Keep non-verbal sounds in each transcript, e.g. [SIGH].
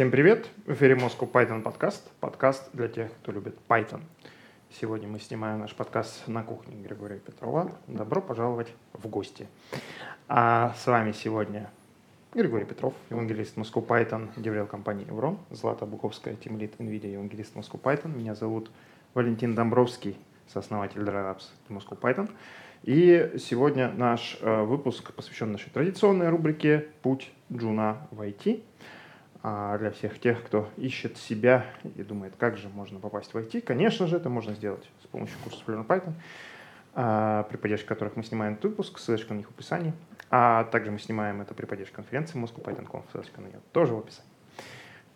Всем привет! В эфире Moscow Python подкаст. Подкаст для тех, кто любит Python. Сегодня мы снимаем наш подкаст на кухне Григория Петрова. Добро пожаловать в гости. А с вами сегодня Григорий Петров, евангелист Moscow Python, DevRel компании Evrone, Злата Буковская, тимлид NVIDIA, евангелист Moscow Python. Меня зовут Валентин Домбровский, сооснователь TravelLabs Moscow Python. И сегодня наш э, выпуск посвящен нашей традиционной рубрике «Путь Джуна в IT». А для всех тех, кто ищет себя и думает, как же можно попасть в IT, конечно же, это можно сделать с помощью курсов Learn Python, а, при поддержке которых мы снимаем этот выпуск, ссылочка на них в описании. А также мы снимаем это при поддержке конференции Moscow Python Conf, ссылочка на нее тоже в описании.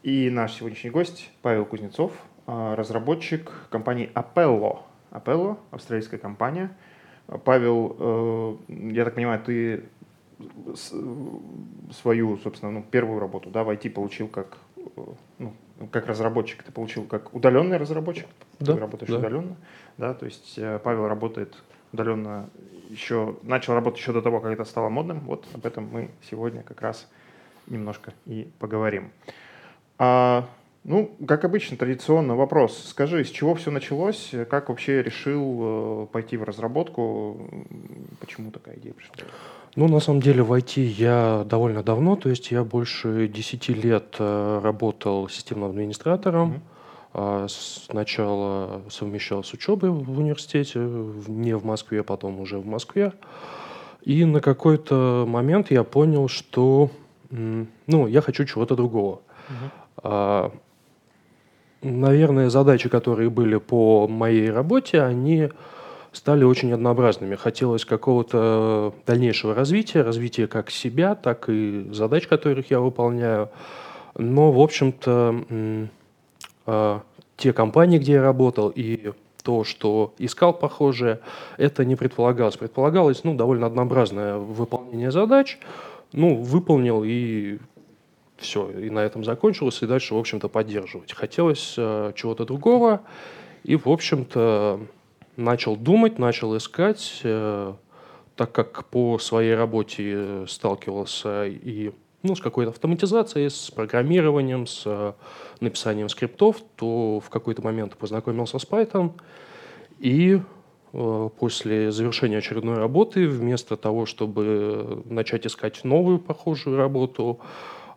И наш сегодняшний гость Павел Кузнецов, а, разработчик компании Apello. Apello – австралийская компания. Павел, э, я так понимаю, ты свою, собственно, ну, первую работу, да, в IT получил как, ну, как разработчик, ты получил как удаленный разработчик, да, ты работаешь да. удаленно, да, то есть э, Павел работает удаленно еще, начал работать еще до того, как это стало модным, вот об этом мы сегодня как раз немножко и поговорим. А, ну, как обычно, традиционно вопрос. Скажи, с чего все началось? Как вообще решил э, пойти в разработку? Почему такая идея пришла? Ну, на самом деле, в IT я довольно давно, то есть я больше 10 лет э, работал системным администратором. Mm-hmm. Сначала совмещал с учебой в университете, не в Москве, потом уже в Москве. И на какой-то момент я понял, что ну, я хочу чего-то другого. Uh-huh. Наверное, задачи, которые были по моей работе, они стали очень однообразными. Хотелось какого-то дальнейшего развития, развития как себя, так и задач, которых я выполняю. Но, в общем-то, а, те компании, где я работал, и то, что искал похожее, это не предполагалось. Предполагалось ну, довольно однообразное выполнение задач. Ну, выполнил и все, и на этом закончилось, и дальше, в общем-то, поддерживать. Хотелось э, чего-то другого, и, в общем-то, начал думать, начал искать, э, так как по своей работе сталкивался и ну, с какой-то автоматизацией, с программированием, с э, написанием скриптов, то в какой-то момент познакомился с Python. И э, после завершения очередной работы, вместо того, чтобы начать искать новую похожую работу, э,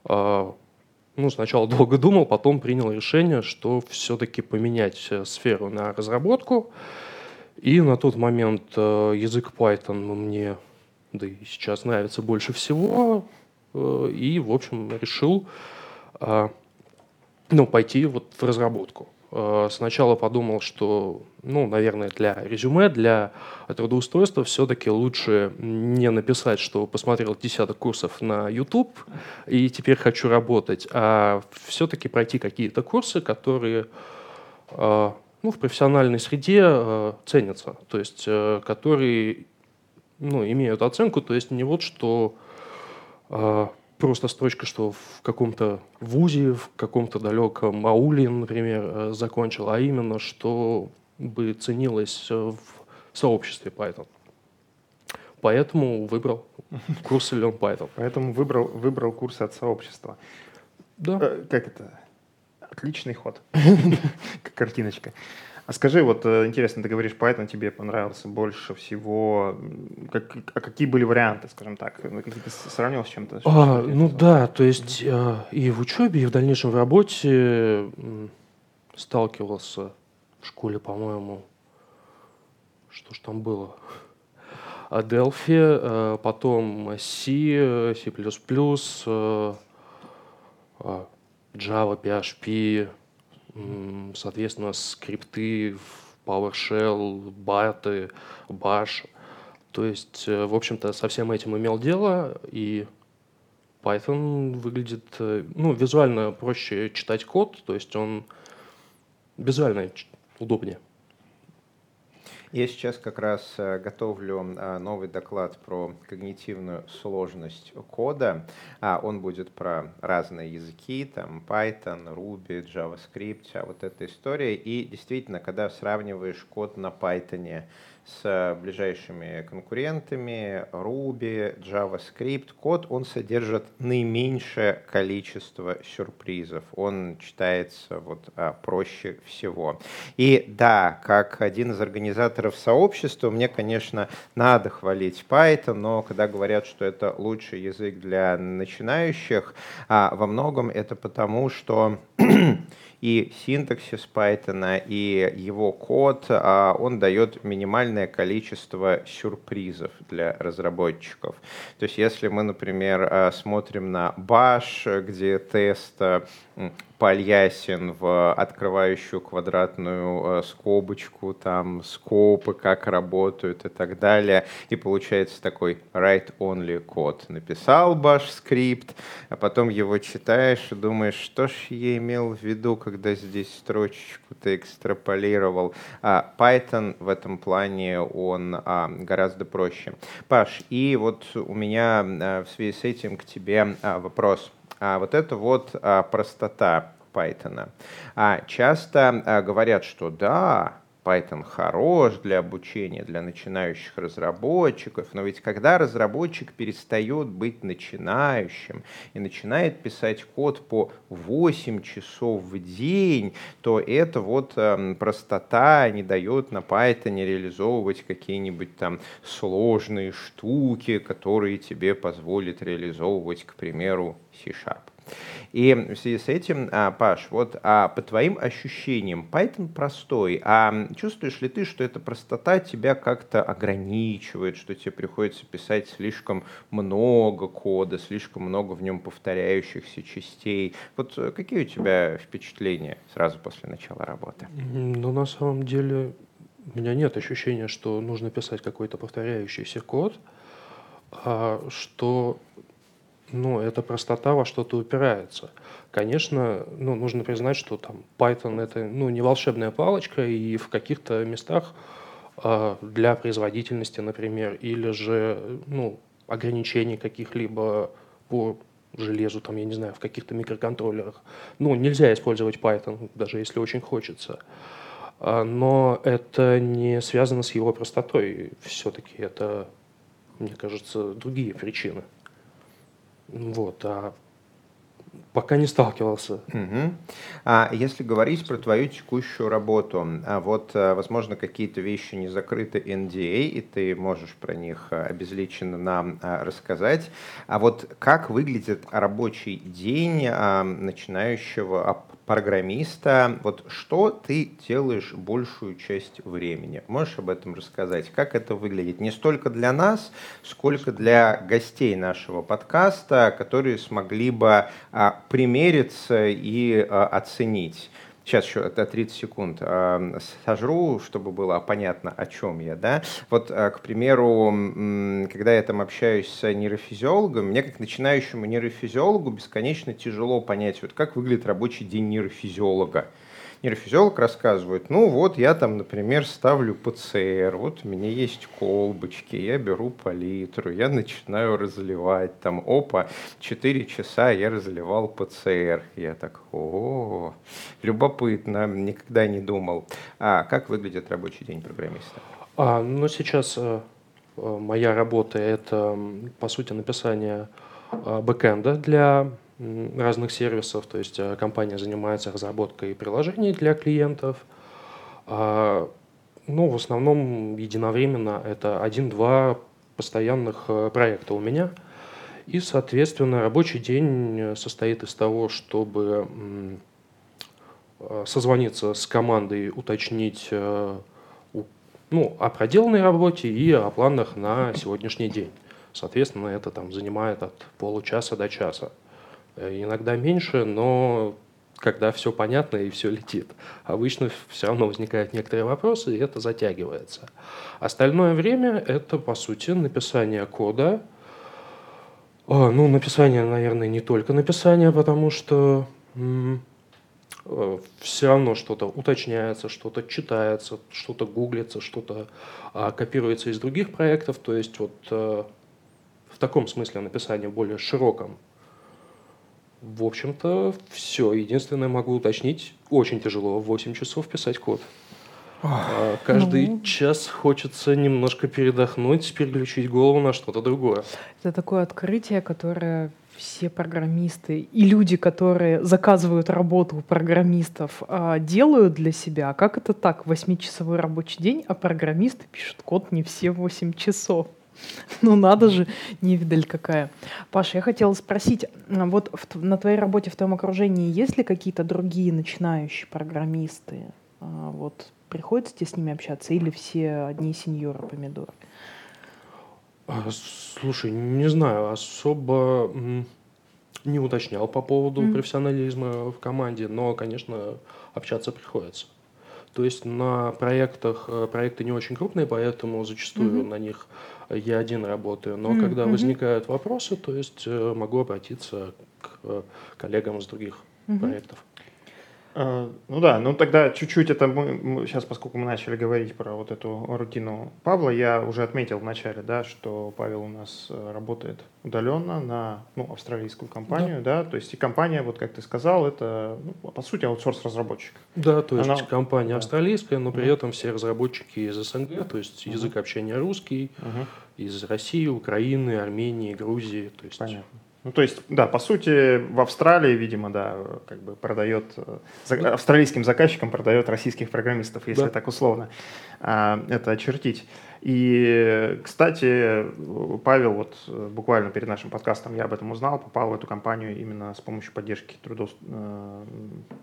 ну, сначала долго думал, потом принял решение, что все-таки поменять э, сферу на разработку – и на тот момент э, язык Python мне, да и сейчас нравится больше всего. Э, и, в общем, решил э, ну, пойти вот в разработку. Сначала подумал, что, ну, наверное, для резюме, для трудоустройства все-таки лучше не написать, что посмотрел десяток курсов на YouTube и теперь хочу работать, а все-таки пройти какие-то курсы, которые ну, в профессиональной среде э, ценятся, то есть э, которые ну, имеют оценку, то есть не вот что э, просто строчка, что в каком-то вузе, в каком-то далеком ауле, например, э, закончил, а именно, что бы ценилось в сообществе Python. Поэтому выбрал [LAUGHS] курс Learn Python. Поэтому выбрал, выбрал курсы от сообщества. Да. Э, как это? Отличный ход. [LAUGHS] Картиночка. А скажи, вот э, интересно, ты говоришь, Python тебе понравился больше всего. Как, а какие были варианты, скажем так? Ну, ты сравнивал с чем-то? А, ну да, то есть э, и в учебе, и в дальнейшем в работе сталкивался в школе, по-моему, что ж там было? Delphi, э, потом C, C++, Java, PHP, соответственно, скрипты PowerShell, баты, Bash. То есть, э, в общем-то, со всем этим имел дело, и Python выглядит, э, ну, визуально проще читать код, то есть он визуально удобнее. Я сейчас как раз э, готовлю э, новый доклад про когнитивную сложность кода. А Он будет про разные языки, там Python, Ruby, JavaScript, а вот эта история. И действительно, когда сравниваешь код на Python с ближайшими конкурентами, Ruby, JavaScript, код, он содержит наименьшее количество сюрпризов. Он читается вот а, проще всего. И да, как один из организаторов сообщества, мне, конечно, надо хвалить Python, но когда говорят, что это лучший язык для начинающих, а, во многом это потому, что [CLEARS THROAT] и синтаксис Python, и его код, а, он дает минимальное количество сюрпризов для разработчиков. То есть если мы, например, а, смотрим на Bash, где тест Пальясин в открывающую квадратную э, скобочку, там скопы, как работают и так далее. И получается такой write-only код. Написал баш скрипт, а потом его читаешь и думаешь, что ж я имел в виду, когда здесь строчечку-то экстраполировал. А Python в этом плане, он а, гораздо проще. Паш, и вот у меня а, в связи с этим к тебе а, вопрос а, вот это вот а, простота Python. А, часто а, говорят, что да, Python хорош для обучения, для начинающих разработчиков, но ведь когда разработчик перестает быть начинающим и начинает писать код по 8 часов в день, то это вот э, простота не дает на Python реализовывать какие-нибудь там сложные штуки, которые тебе позволят реализовывать, к примеру, C-Sharp. И в связи с этим, а, Паш, вот а по твоим ощущениям, Python простой, а чувствуешь ли ты, что эта простота тебя как-то ограничивает, что тебе приходится писать слишком много кода, слишком много в нем повторяющихся частей? Вот э, какие у тебя впечатления сразу после начала работы? Ну, на самом деле, у меня нет ощущения, что нужно писать какой-то повторяющийся код, а что ну, эта простота во что-то упирается. Конечно, ну, нужно признать, что там Python это ну, не волшебная палочка, и в каких-то местах э, для производительности, например, или же ну, ограничений каких-либо по железу, там, я не знаю, в каких-то микроконтроллерах. Ну, нельзя использовать Python, даже если очень хочется. А, но это не связано с его простотой. Все-таки это, мне кажется, другие причины. Вот, а пока не сталкивался. Угу. А если говорить про твою текущую работу, а вот, а, возможно, какие-то вещи не закрыты NDA, и ты можешь про них а, обезличенно нам а, рассказать. А вот как выглядит рабочий день начинающего программиста, вот что ты делаешь большую часть времени? Можешь об этом рассказать? Как это выглядит? Не столько для нас, сколько для гостей нашего подкаста, которые смогли бы а, примериться и а, оценить. Сейчас еще это 30 секунд. А, сожру, чтобы было понятно, о чем я. Да? Вот, а, к примеру, когда я там общаюсь с нейрофизиологом, мне как начинающему нейрофизиологу бесконечно тяжело понять, вот как выглядит рабочий день нейрофизиолога нейрофизиолог рассказывает, ну вот я там, например, ставлю ПЦР, вот у меня есть колбочки, я беру палитру, я начинаю разливать, там, опа, 4 часа я разливал ПЦР. Я так, о, любопытно, никогда не думал. А как выглядит рабочий день программиста? А, ну, сейчас э, э моя работа – это, по сути, написание э, бэкэнда для разных сервисов, то есть э, компания занимается разработкой приложений для клиентов. А, ну, в основном единовременно это один-два постоянных э, проекта у меня. И, соответственно, рабочий день состоит из того, чтобы э, созвониться с командой, уточнить ну, о проделанной работе и о планах на сегодняшний день. Соответственно, это там занимает от получаса до часа. Э, иногда меньше, но когда все понятно и все летит. Обычно все равно возникают некоторые вопросы, и это затягивается. Остальное время – это, по сути, написание кода. А, ну, написание, наверное, не только написание, потому что э, все равно что-то уточняется, что-то читается, что-то гуглится, что-то а, копируется из других проектов. То есть вот э, в таком смысле написание более широком в общем-то, все. Единственное, могу уточнить, очень тяжело в 8 часов писать код. А, каждый ну... час хочется немножко передохнуть, переключить голову на что-то другое. Это такое открытие, которое все программисты и люди, которые заказывают работу у программистов, а, делают для себя. Как это так? Восьмичасовой рабочий день, а программисты пишут код не все 8 часов. [LAUGHS] Ну надо же, невидаль какая. Паша, я хотела спросить, а вот в, на твоей работе, в твоем окружении есть ли какие-то другие начинающие программисты? А, вот приходится тебе с ними общаться или все одни сеньоры помидоры? А, слушай, не знаю, особо не уточнял по поводу mm. профессионализма в команде, но, конечно, общаться приходится. То есть на проектах, э, проекты не очень крупные, поэтому зачастую mm-hmm. на них я один работаю. Но mm-hmm. когда возникают вопросы, то есть э, могу обратиться к э, коллегам из других mm-hmm. проектов. А, ну да, ну тогда чуть-чуть это мы, сейчас, поскольку мы начали говорить про вот эту рутину Павла, я уже отметил в начале, да, что Павел у нас э, работает удаленно на ну, австралийскую компанию, да. да, то есть и компания, вот как ты сказал, это ну, по сути аутсорс-разработчик. Да, то есть Она... компания да. австралийская, но при этом все разработчики из СНГ, то есть язык общения русский, uh из России, Украины, Армении, Грузии, то есть. Понятно. Ну, то есть, да, по сути, в Австралии, видимо, да, как бы продает, э, австралийским заказчикам продает российских программистов, если да. так условно а, это очертить. И, кстати, Павел, вот э, буквально перед нашим подкастом я об этом узнал, попал в эту компанию именно с помощью поддержки трудоус... Э,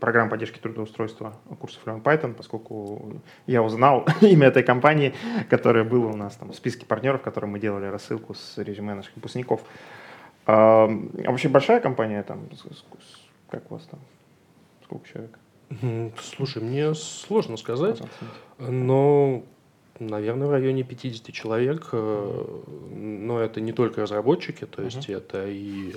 программ поддержки трудоустройства курсов Learn Python, поскольку я узнал [LAUGHS] имя этой компании, которая была у нас там в списке партнеров, которым мы делали рассылку с резюме наших выпускников. А, а вообще большая компания там? Как у вас там? Сколько человек? Слушай, мне сложно сказать, но, наверное, в районе 50 человек. Э, но это не только разработчики, то есть uh-huh. это и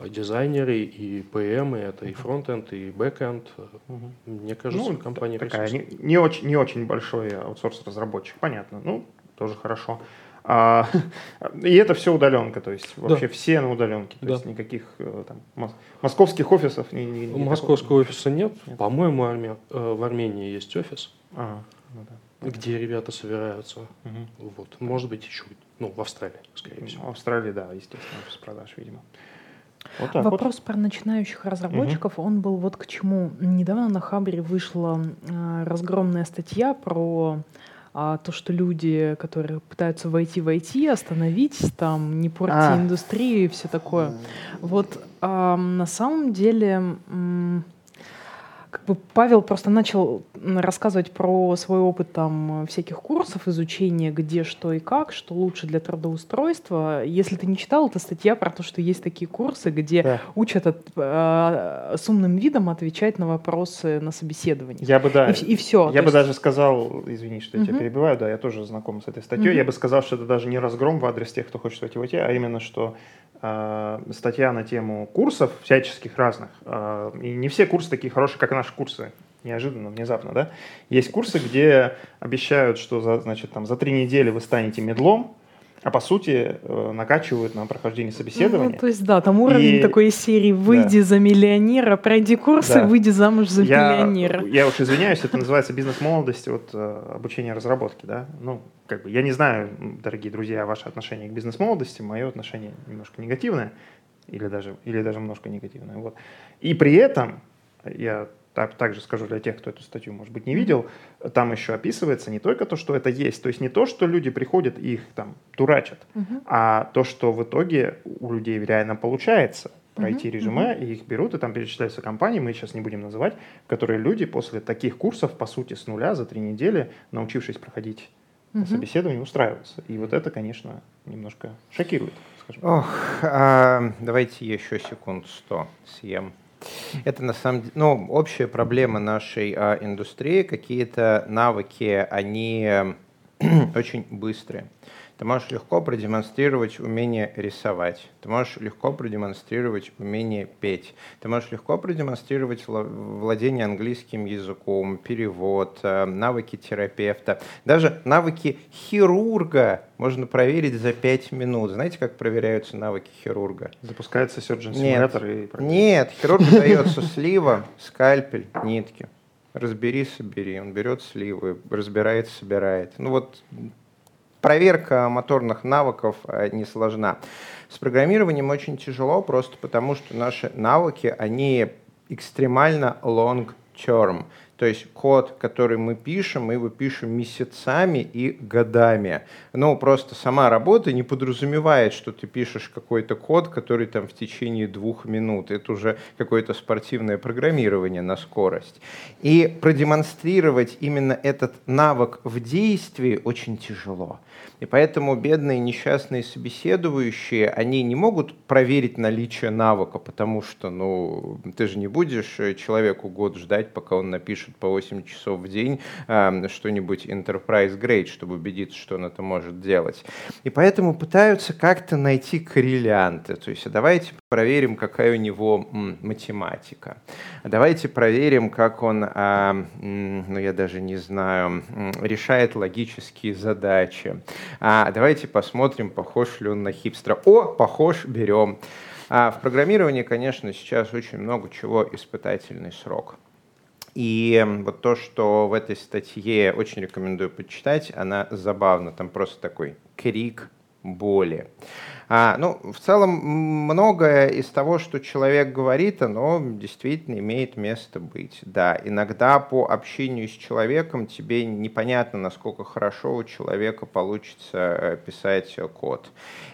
дизайнеры, и ПМ, и это и фронтенд, и бэкенд. Uh-huh. Мне кажется, ну, компания такая не, не, очень, не очень большой аутсорс-разработчик, понятно. Ну, тоже хорошо. А, [LAUGHS] и это все удаленка, то есть вообще да. все на удаленке, то да. есть никаких э, там, московских офисов. Ни, ни, ни Московского такого. офиса нет. нет. По-моему, армия, э, в Армении есть офис, ага. ну, да. где ребята собираются. Угу. Вот. Может быть, еще ну, в Австралии, скорее ну, всего. В Австралии, да, естественно, офис продаж, видимо. Вот Вопрос вот. про начинающих разработчиков, угу. он был вот к чему. Недавно на Хабре вышла э, разгромная статья про а то, что люди, которые пытаются войти в IT, остановить, там, не портить а. индустрию и все такое. Вот а, на самом деле как бы Павел просто начал рассказывать про свой опыт там всяких курсов изучения, где что и как, что лучше для трудоустройства. Если ты не читал, это статья про то, что есть такие курсы, где да. учат от, э, с умным видом отвечать на вопросы на собеседовании. Я бы да. И, и все. Я бы есть... даже сказал, извини, что я угу. тебя перебиваю, да, я тоже знаком с этой статьей. Угу. Я бы сказал, что это даже не разгром в адрес тех, кто хочет войти в IT, а именно что э, статья на тему курсов всяческих разных. Э, и не все курсы такие хорошие, как наши курсы. Неожиданно, внезапно, да? Есть курсы, где обещают, что за, значит, там, за три недели вы станете медлом, а по сути э, накачивают на прохождение собеседования. Ну, то есть, да, там уровень и... такой серии «Выйди да. за миллионера», пройди курсы, да. выйди замуж за я, миллионера. Я уж извиняюсь, это называется бизнес-молодость, вот э, обучение разработки, да. Ну, как бы, я не знаю, дорогие друзья, ваше отношение к бизнес-молодости, мое отношение немножко негативное, или даже, или даже немножко негативное, вот. И при этом я также скажу для тех, кто эту статью, может быть, не видел, там еще описывается не только то, что это есть, то есть не то, что люди приходят и их там дурачат, uh-huh. а то, что в итоге у людей реально получается пройти uh-huh. резюме, uh-huh. и их берут, и там перечисляются компании, мы сейчас не будем называть, которые люди после таких курсов, по сути, с нуля за три недели, научившись проходить uh-huh. собеседование, устраиваются. И вот это, конечно, немножко шокирует. Скажем. Ох, а, давайте еще секунд сто съем. Это на самом деле, ну, общая проблема нашей а, индустрии, какие-то навыки, они [CLEARS THROAT] очень быстрые. Ты можешь легко продемонстрировать умение рисовать. Ты можешь легко продемонстрировать умение петь. Ты можешь легко продемонстрировать владение английским языком, перевод, э, навыки терапевта. Даже навыки хирурга можно проверить за 5 минут. Знаете, как проверяются навыки хирурга? Запускается Surgeon Simulator нет, и... Нет, хирургу [LAUGHS] дается слива, скальпель, нитки. разбери, собери. Он берет сливы, разбирает, собирает. Ну вот проверка моторных навыков э, не сложна. С программированием очень тяжело, просто потому что наши навыки, они экстремально long term. То есть код, который мы пишем, мы его пишем месяцами и годами. Но просто сама работа не подразумевает, что ты пишешь какой-то код, который там в течение двух минут. Это уже какое-то спортивное программирование на скорость. И продемонстрировать именно этот навык в действии очень тяжело. И поэтому бедные несчастные собеседующие, они не могут проверить наличие навыка, потому что, ну, ты же не будешь человеку год ждать, пока он напишет по 8 часов в день э, что-нибудь enterprise grade, чтобы убедиться, что он это может делать. И поэтому пытаются как-то найти коррелянты. То есть давайте проверим, какая у него математика. Давайте проверим, как он, э, ну я даже не знаю, решает логические задачи. А, давайте посмотрим, похож ли он на хипстера. О, похож, берем. А в программировании, конечно, сейчас очень много чего испытательный срок. И вот то, что в этой статье очень рекомендую почитать, она забавна. Там просто такой крик боли. А, ну, в целом, многое из того, что человек говорит, оно действительно имеет место быть. Да, иногда по общению с человеком тебе непонятно, насколько хорошо у человека получится э, писать код.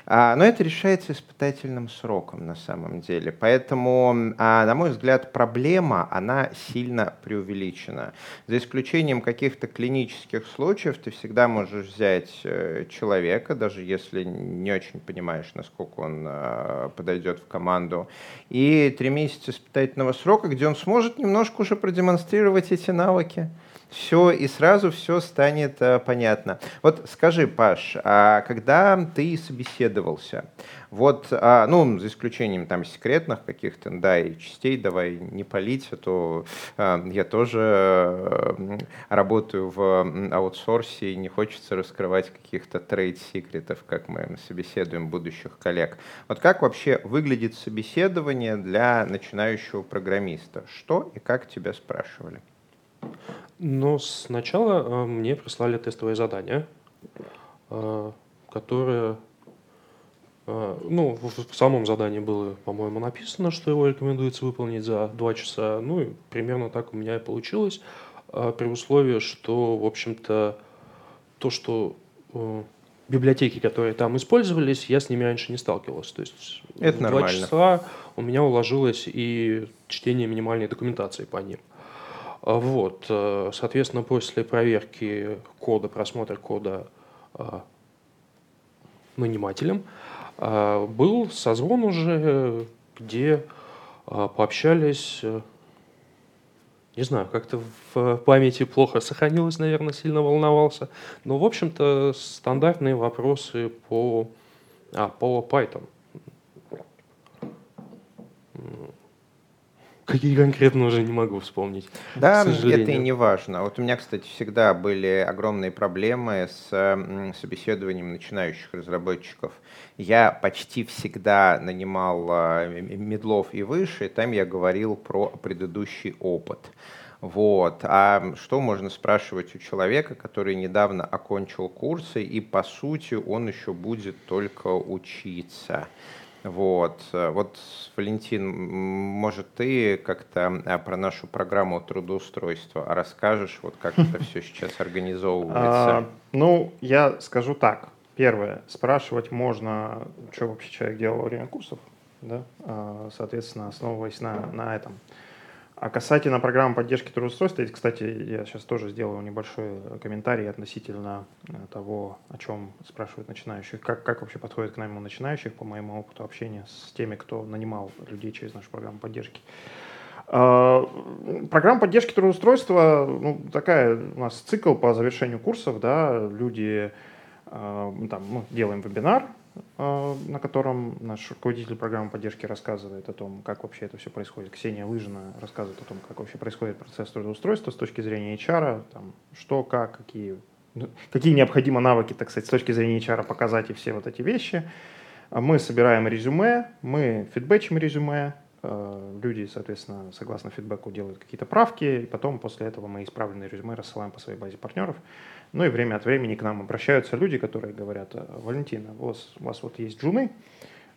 А, но это решается испытательным сроком на самом деле. Поэтому, а, на мой взгляд, проблема, она сильно преувеличена. За исключением каких-то клинических случаев, ты всегда можешь взять э, человека, даже если не очень понимаешь, знаешь, насколько он э, подойдет в команду. И три месяца испытательного срока, где он сможет немножко уже продемонстрировать эти навыки все и сразу все станет э, понятно. Вот скажи, Паш, а когда ты собеседовался, вот, а, ну, за исключением там секретных каких-то, да, и частей, давай не палить, а то а, я тоже а, работаю в аутсорсе, и не хочется раскрывать каких-то трейд-секретов, как мы собеседуем будущих коллег. Вот как вообще выглядит собеседование для начинающего программиста? Что и как тебя спрашивали? Но сначала э, мне прислали тестовое задание, э, которое, э, ну, в самом задании было, по-моему, написано, что его рекомендуется выполнить за два часа. Ну, и примерно так у меня и получилось, при условии, что, в общем-то, то, что библиотеки, которые там использовались, я с ними раньше не сталкивался. То есть Это в два часа у меня уложилось и чтение минимальной документации по ним. А вот, э, соответственно, после проверки кода, просмотра кода э, нанимателем, э, был созвон уже, где пообщались, не знаю, как-то в памяти плохо сохранилось, наверное, сильно волновался. Но, в общем-то, стандартные вопросы по, а, по Python. Какие конкретно уже не могу вспомнить. Да, это и не важно. Вот у меня, кстати, всегда были огромные проблемы с собеседованием начинающих разработчиков. Я почти всегда нанимал а, медлов и выше, и там я говорил про предыдущий опыт. Вот. А что можно спрашивать у человека, который недавно окончил курсы, и по сути он еще будет только учиться? Вот. вот, Валентин, может, ты как-то а, про нашу программу трудоустройства расскажешь, вот как это все [LAUGHS] сейчас организовывается? А, ну, я скажу так. Первое, спрашивать можно, что вообще человек делал во время курсов, да? А, соответственно, основываясь на, на этом. А касательно программы поддержки трудоустройства, кстати, я сейчас тоже сделаю небольшой комментарий относительно э, того, о чем спрашивают начинающих, как, как вообще подходит к нам начинающих, по моему опыту общения с теми, кто нанимал людей через нашу программу поддержки. А, программа поддержки трудоустройства, ну, такая у нас цикл по завершению курсов, да, люди, а, там, мы делаем вебинар, на котором наш руководитель программы поддержки рассказывает о том, как вообще это все происходит. Ксения Лыжина рассказывает о том, как вообще происходит процесс трудоустройства с точки зрения HR, там, что, как, какие, ну, какие необходимы навыки, так сказать, с точки зрения HR показать и все вот эти вещи. А мы собираем резюме, мы фидбэчим резюме, Э, люди, соответственно, согласно фидбэку делают какие-то правки, и потом после этого мы исправленные резюме рассылаем по своей базе партнеров. Ну и время от времени к нам обращаются люди, которые говорят, Валентина, у вас, у вас вот есть джуны,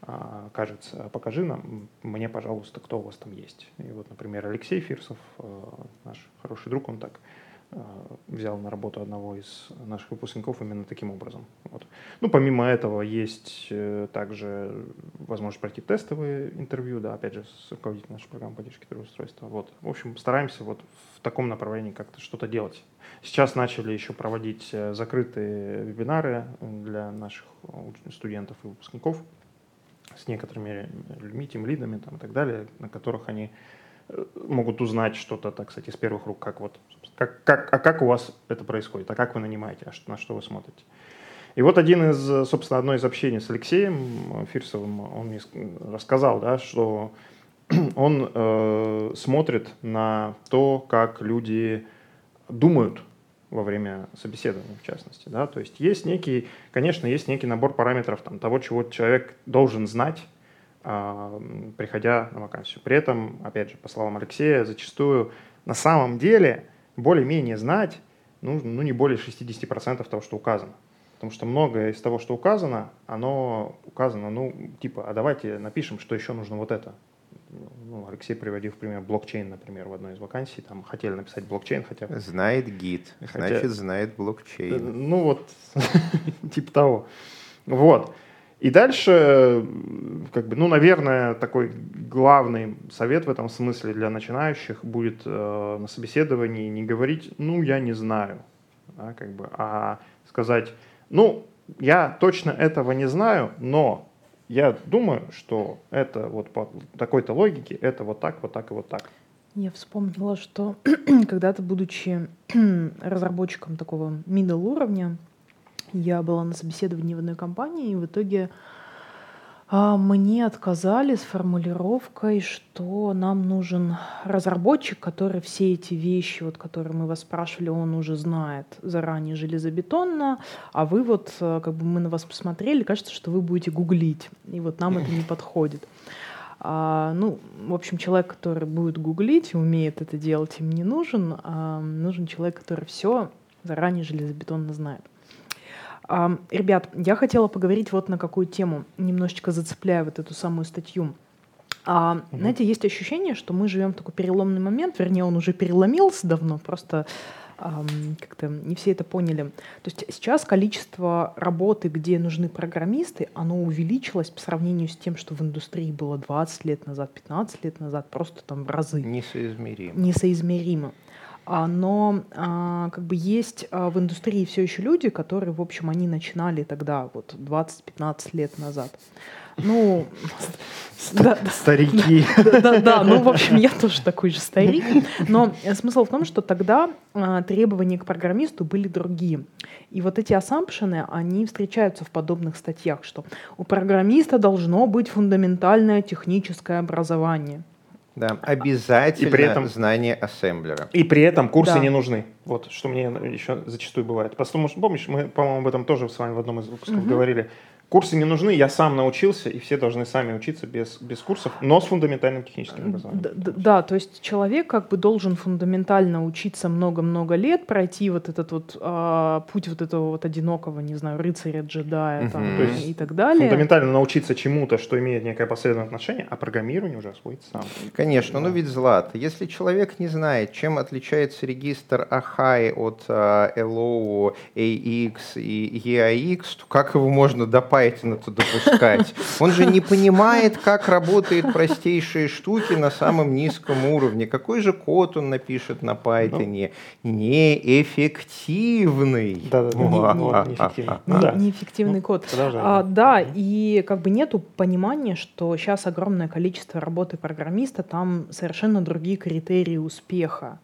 а, кажется, покажи нам, мне, пожалуйста, кто у вас там есть. И вот, например, Алексей Фирсов, э, наш хороший друг, он так э, взял на работу одного из наших выпускников именно таким образом. Вот. Ну, помимо этого, есть э, также возможность пройти тестовые интервью, да, опять же, с руководителем нашей программы поддержки трудоустройства. Вот. В общем, стараемся вот в таком направлении как-то что-то делать. Сейчас начали еще проводить закрытые вебинары для наших студентов и выпускников с некоторыми людьми, тем лидами там, и так далее, на которых они э, могут узнать что-то, так кстати, с первых рук, как вот, как, как, а как у вас это происходит, а как вы нанимаете, а что, на что вы смотрите. И вот один из, собственно, одно из общений с Алексеем Фирсовым, он мне рассказал, да, что [CLEARS THROAT] он э, смотрит на то, как люди думают во время собеседования, в частности. Да? То есть есть некий, конечно, есть некий набор параметров там, того, чего человек должен знать, приходя на вакансию. При этом, опять же, по словам Алексея, зачастую на самом деле более-менее знать нужно ну, не более 60% того, что указано. Потому что многое из того, что указано, оно указано, ну, типа, а давайте напишем, что еще нужно вот это ну, Алексей приводил в пример блокчейн, например, в одной из вакансий, там хотели написать блокчейн хотя бы. Знает гид, хотя... значит знает блокчейн. Ну вот, [LAUGHS] типа того. Вот. И дальше, как бы, ну, наверное, такой главный совет в этом смысле для начинающих будет э, на собеседовании не говорить, ну, я не знаю, да, как бы, а сказать, ну, я точно этого не знаю, но я думаю, что это вот по такой-то логике, это вот так, вот так и вот так. Я вспомнила, что [CLEARS THROAT] когда-то, будучи [CLEARS THROAT] разработчиком такого middle уровня, я была на собеседовании в одной компании, и в итоге а, мне отказали с формулировкой, что нам нужен разработчик, который все эти вещи, вот, которые мы вас спрашивали, он уже знает заранее железобетонно, а вы вот, э, как бы мы на вас посмотрели, кажется, что вы будете гуглить, и вот нам это не [LAUGHS] подходит. А, ну, в общем, человек, который будет гуглить и умеет это делать, им не нужен, а нужен человек, который все заранее железобетонно знает. Ребят, я хотела поговорить вот на какую тему, немножечко зацепляя вот эту самую статью. А, угу. Знаете, есть ощущение, что мы живем в такой переломный момент, вернее, он уже переломился давно, просто как-то не все это поняли. То есть сейчас количество работы, где нужны программисты, оно увеличилось по сравнению с тем, что в индустрии было 20 лет назад, 15 лет назад, просто там в разы. Несоизмеримо. Несоизмеримо. А, но а, как бы есть а, в индустрии все еще люди, которые, в общем, они начинали тогда, вот 20-15 лет назад. Ну, да, старики. Да, да, да, ну, в общем, я [LAUGHS] тоже такой же старик. Но смысл в том, что тогда требования к программисту были другие. И вот эти ассампшены, они встречаются в подобных статьях, что у программиста должно быть фундаментальное техническое образование. Да, обязательно и при этом, знание ассемблера. И при этом курсы да. не нужны. Вот, что мне еще зачастую бывает. Потому что, помнишь, мы, по-моему, об этом тоже с вами в одном из выпусков угу. говорили. Курсы не нужны, я сам научился, и все должны сами учиться без, без курсов, но с фундаментальным техническим образованием. Да, да, то есть человек как бы должен фундаментально учиться много-много лет, пройти вот этот вот а, путь вот этого вот одинокого, не знаю, рыцаря, джедая угу. там, и так далее. Фундаментально научиться чему-то, что имеет некое последовательное отношение, а программирование уже освоить сам. Конечно, да. ну ведь Злат, если человек не знает, чем отличается регистр AHI от uh, LO, AX и EAX, то как его можно допустить Python-то допускать. Он же не понимает, как работают простейшие штуки на самом низком уровне. Какой же код он напишет на Python? Ну. Неэффективный. Да, да, да. Неэффективный код. А, да, и как бы нету понимания, что сейчас огромное количество работы программиста, там совершенно другие критерии успеха.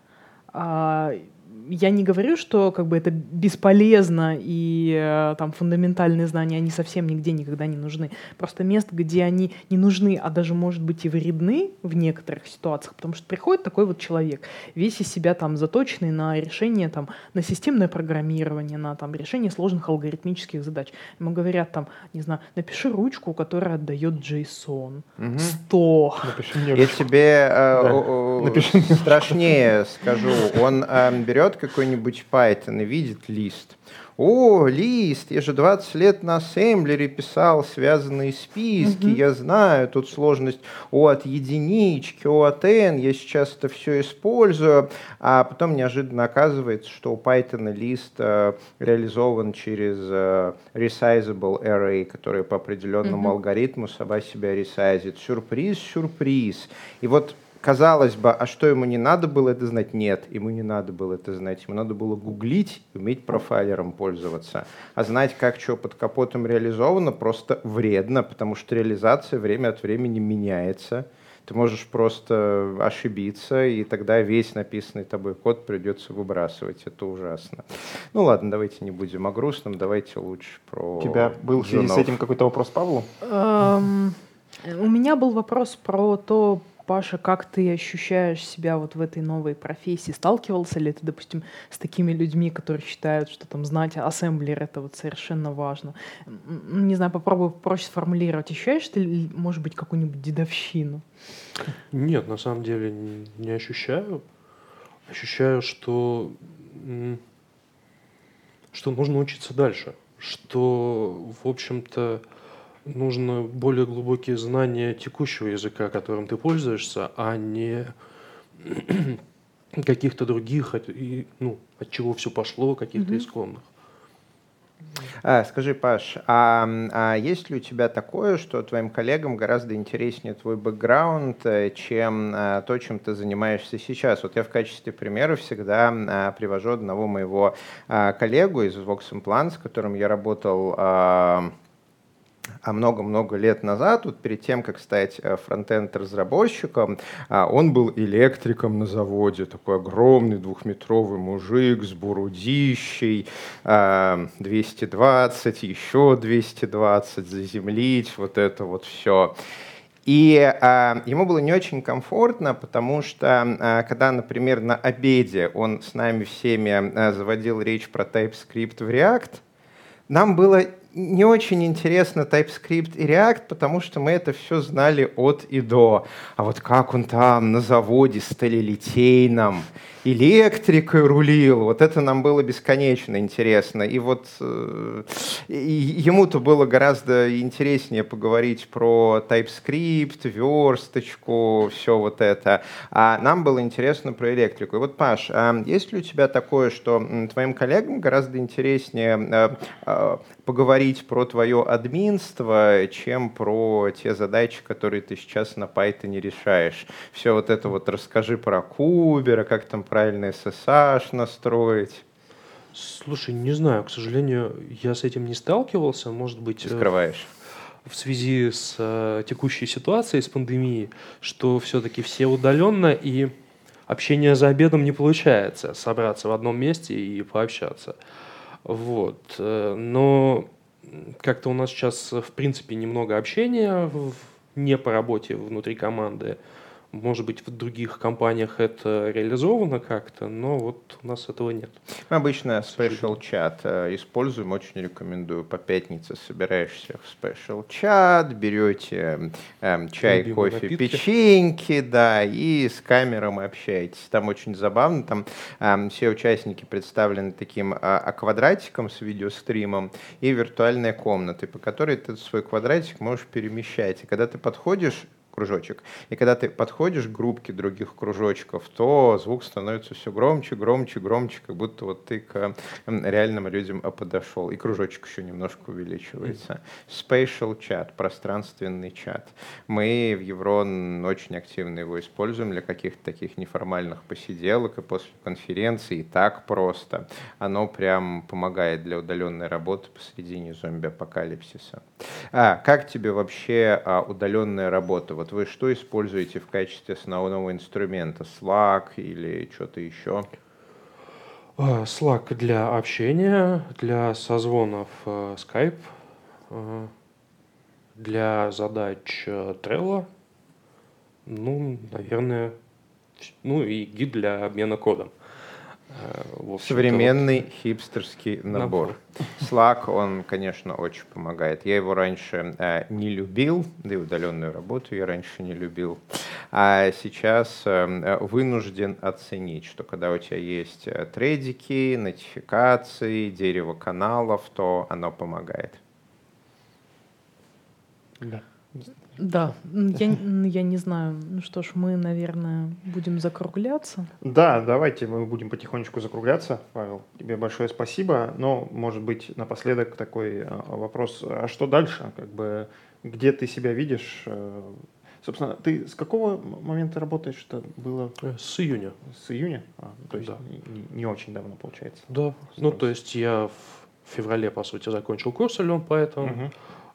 Я не говорю, что как бы это бесполезно и э, там фундаментальные знания, они совсем нигде никогда не нужны. Просто мест, где они не нужны, а даже, может быть, и вредны в некоторых ситуациях, потому что приходит такой вот человек, весь из себя там заточенный на решение, там, на системное программирование, на там, решение сложных алгоритмических задач. Ему говорят там, не знаю, напиши ручку, которая отдает JSON. Угу. 100. Напиши мне Я тебе э, да. страшнее скажу. Он э, берет какой-нибудь Python и видит лист о, лист, я же 20 лет на ассемблере писал связанные списки, угу. я знаю, тут сложность О от единички, О от n, я сейчас это все использую, а потом неожиданно оказывается, что у Python лист э, реализован через э, resizable array, который по определенному угу. алгоритму сама себя ресайзит. Сюрприз, сюрприз. И вот казалось бы, а что ему не надо было это знать? Нет, ему не надо было это знать. Ему надо было гуглить, уметь профайлером пользоваться. А знать, как что под капотом реализовано, просто вредно, потому что реализация время от времени меняется. Ты можешь просто ошибиться, и тогда весь написанный тобой код придется выбрасывать. Это ужасно. Ну ладно, давайте не будем о грустном, давайте лучше про... У тебя был в связи с этим какой-то вопрос Павлу? Um, у меня был вопрос про то, Паша, как ты ощущаешь себя вот в этой новой профессии? Сталкивался ли ты, допустим, с такими людьми, которые считают, что там знать ассемблер — это вот совершенно важно? Не знаю, попробую проще сформулировать. Ощущаешь ты, может быть, какую-нибудь дедовщину? Нет, на самом деле не ощущаю. Ощущаю, что, что нужно учиться дальше. Что, в общем-то, нужно более глубокие знания текущего языка, которым ты пользуешься, а не [CLEARS THROAT] каких-то других, ну, от чего все пошло, каких-то mm-hmm. исконных. А, скажи, Паш, а, а есть ли у тебя такое, что твоим коллегам гораздо интереснее твой бэкграунд, э, чем а, то, чем ты занимаешься сейчас? Вот я в качестве примера всегда а, привожу одного моего а, коллегу из Vox Implants, с которым я работал а, а много-много лет назад, вот перед тем, как стать э, фронтенд-разработчиком, а, он был электриком на заводе, такой огромный двухметровый мужик с бурудищей, 220, еще 220, заземлить, вот это вот все. И э, ему было не очень комфортно, потому что, э, когда, например, на обеде он с нами всеми э, заводил речь про TypeScript в React, нам было не очень интересно TypeScript и React, потому что мы это все знали от и до. А вот как он там на заводе сталелитейном электрикой рулил, вот это нам было бесконечно интересно. И вот э, ему-то было гораздо интереснее поговорить про TypeScript, версточку, все вот это. А нам было интересно про электрику. И вот, Паш, а есть ли у тебя такое, что твоим коллегам гораздо интереснее э, э, поговорить про твое админство, чем про те задачи, которые ты сейчас на Python решаешь. Все вот это вот расскажи про Кубера, как там правильно SSH настроить. Слушай, не знаю, к сожалению, я с этим не сталкивался, может быть... Э, скрываешь? В связи с э, текущей ситуацией, с пандемией, что все-таки все удаленно и общение за обедом не получается, собраться в одном месте и пообщаться. Вот. Э, но как-то у нас сейчас, в принципе, немного общения не по работе внутри команды. Может быть, в других компаниях это реализовано как-то, но вот у нас этого нет. Мы обычно special чат э, используем, очень рекомендую. По пятнице собираешься в special чат, берете эм, чай, Любимые кофе, напитки. печеньки, да, и с камером общаетесь. Там очень забавно, там эм, все участники представлены таким а, квадратиком с видеостримом и виртуальной комнатой, по которой ты свой квадратик можешь перемещать. И когда ты подходишь кружочек. И когда ты подходишь к группке других кружочков, то звук становится все громче, громче, громче, как будто вот ты к реальным людям подошел. И кружочек еще немножко увеличивается. Spatial чат, пространственный чат. Мы в Еврон очень активно его используем для каких-то таких неформальных посиделок и после конференции. И так просто. Оно прям помогает для удаленной работы посредине зомби-апокалипсиса. А, как тебе вообще а, удаленная работа? Вот вы что используете в качестве основного инструмента? Slack или что-то еще? А, Slack для общения, для созвонов э, Skype, для задач э, Trello, ну, наверное, ну и гид для обмена кодом. Современный вот. хипстерский набор. набор. Slack, он, конечно, очень помогает. Я его раньше э, не любил, да и удаленную работу я раньше не любил. А сейчас э, вынужден оценить, что когда у тебя есть э, трейдики, нотификации, дерево каналов, то оно помогает. Да. Да, я, я не знаю. Ну что ж, мы, наверное, будем закругляться. Да, давайте мы будем потихонечку закругляться. Павел, тебе большое спасибо. Но, может быть, напоследок такой а, вопрос. А что дальше? Как бы, где ты себя видишь? Э, собственно, ты с какого момента работаешь? Это было? Э, с июня. С июня? А, то есть да. не, не очень давно, получается. Да. Ну, то есть я в феврале, по сути, закончил курс Learn Python. Угу.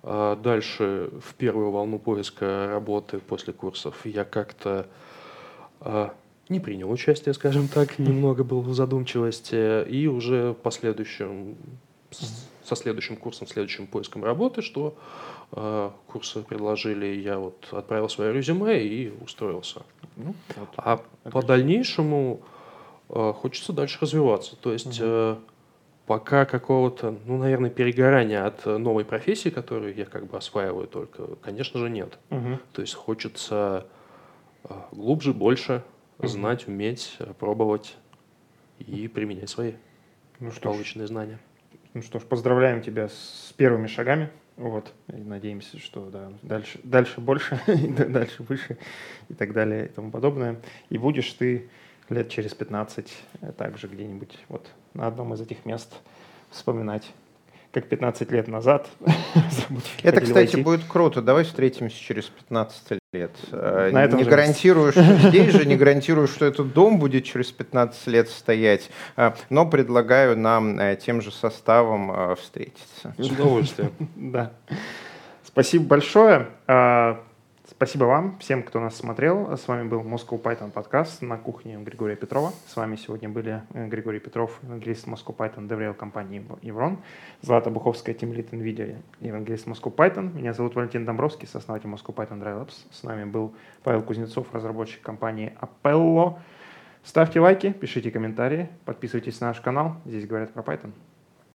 А дальше, в первую волну поиска работы после курсов, я как-то а, не принял участие, скажем так, [LAUGHS] немного был в задумчивости, и уже последующим, со следующим курсом, следующим поиском работы, что э, курсы предложили, я вот отправил свое резюме и устроился. Ну, вот. А Отлично. по дальнейшему э, хочется дальше развиваться. То есть угу пока какого-то, ну, наверное, перегорания от э, новой профессии, которую я как бы осваиваю только, конечно же, нет. Угу. То есть хочется э, глубже, больше угу. знать, уметь, э, пробовать и применять свои ну, что полученные ж, знания. Ну что ж, поздравляем тебя с первыми шагами. Вот, и надеемся, что да, дальше, дальше больше, [LAUGHS] дальше выше и так далее и тому подобное. И будешь ты лет через 15 также где-нибудь вот на одном из этих мест вспоминать как 15 лет назад. [LAUGHS] Это, кстати, будет круто. Давай встретимся через 15 лет. Э, на не гарантирую, что здесь же, не [LAUGHS] гарантирую, что этот дом будет через 15 лет стоять, э, но предлагаю нам э, тем же составом встретиться. С удовольствием. [LAUGHS] Да. Спасибо большое. Спасибо вам, всем, кто нас смотрел. С вами был Moscow Python подкаст на кухне Григория Петрова. С вами сегодня были э, Григорий Петров, евангелист Moscow Python, DevRel компании Еврон, Злата Буховская, тимлит NVIDIA, евангелист Moscow Python. Меня зовут Валентин Домбровский, сооснователь Moscow Python Dry Labs. С нами был Павел Кузнецов, разработчик компании Appello. Ставьте лайки, пишите комментарии, подписывайтесь на наш канал. Здесь говорят про Python.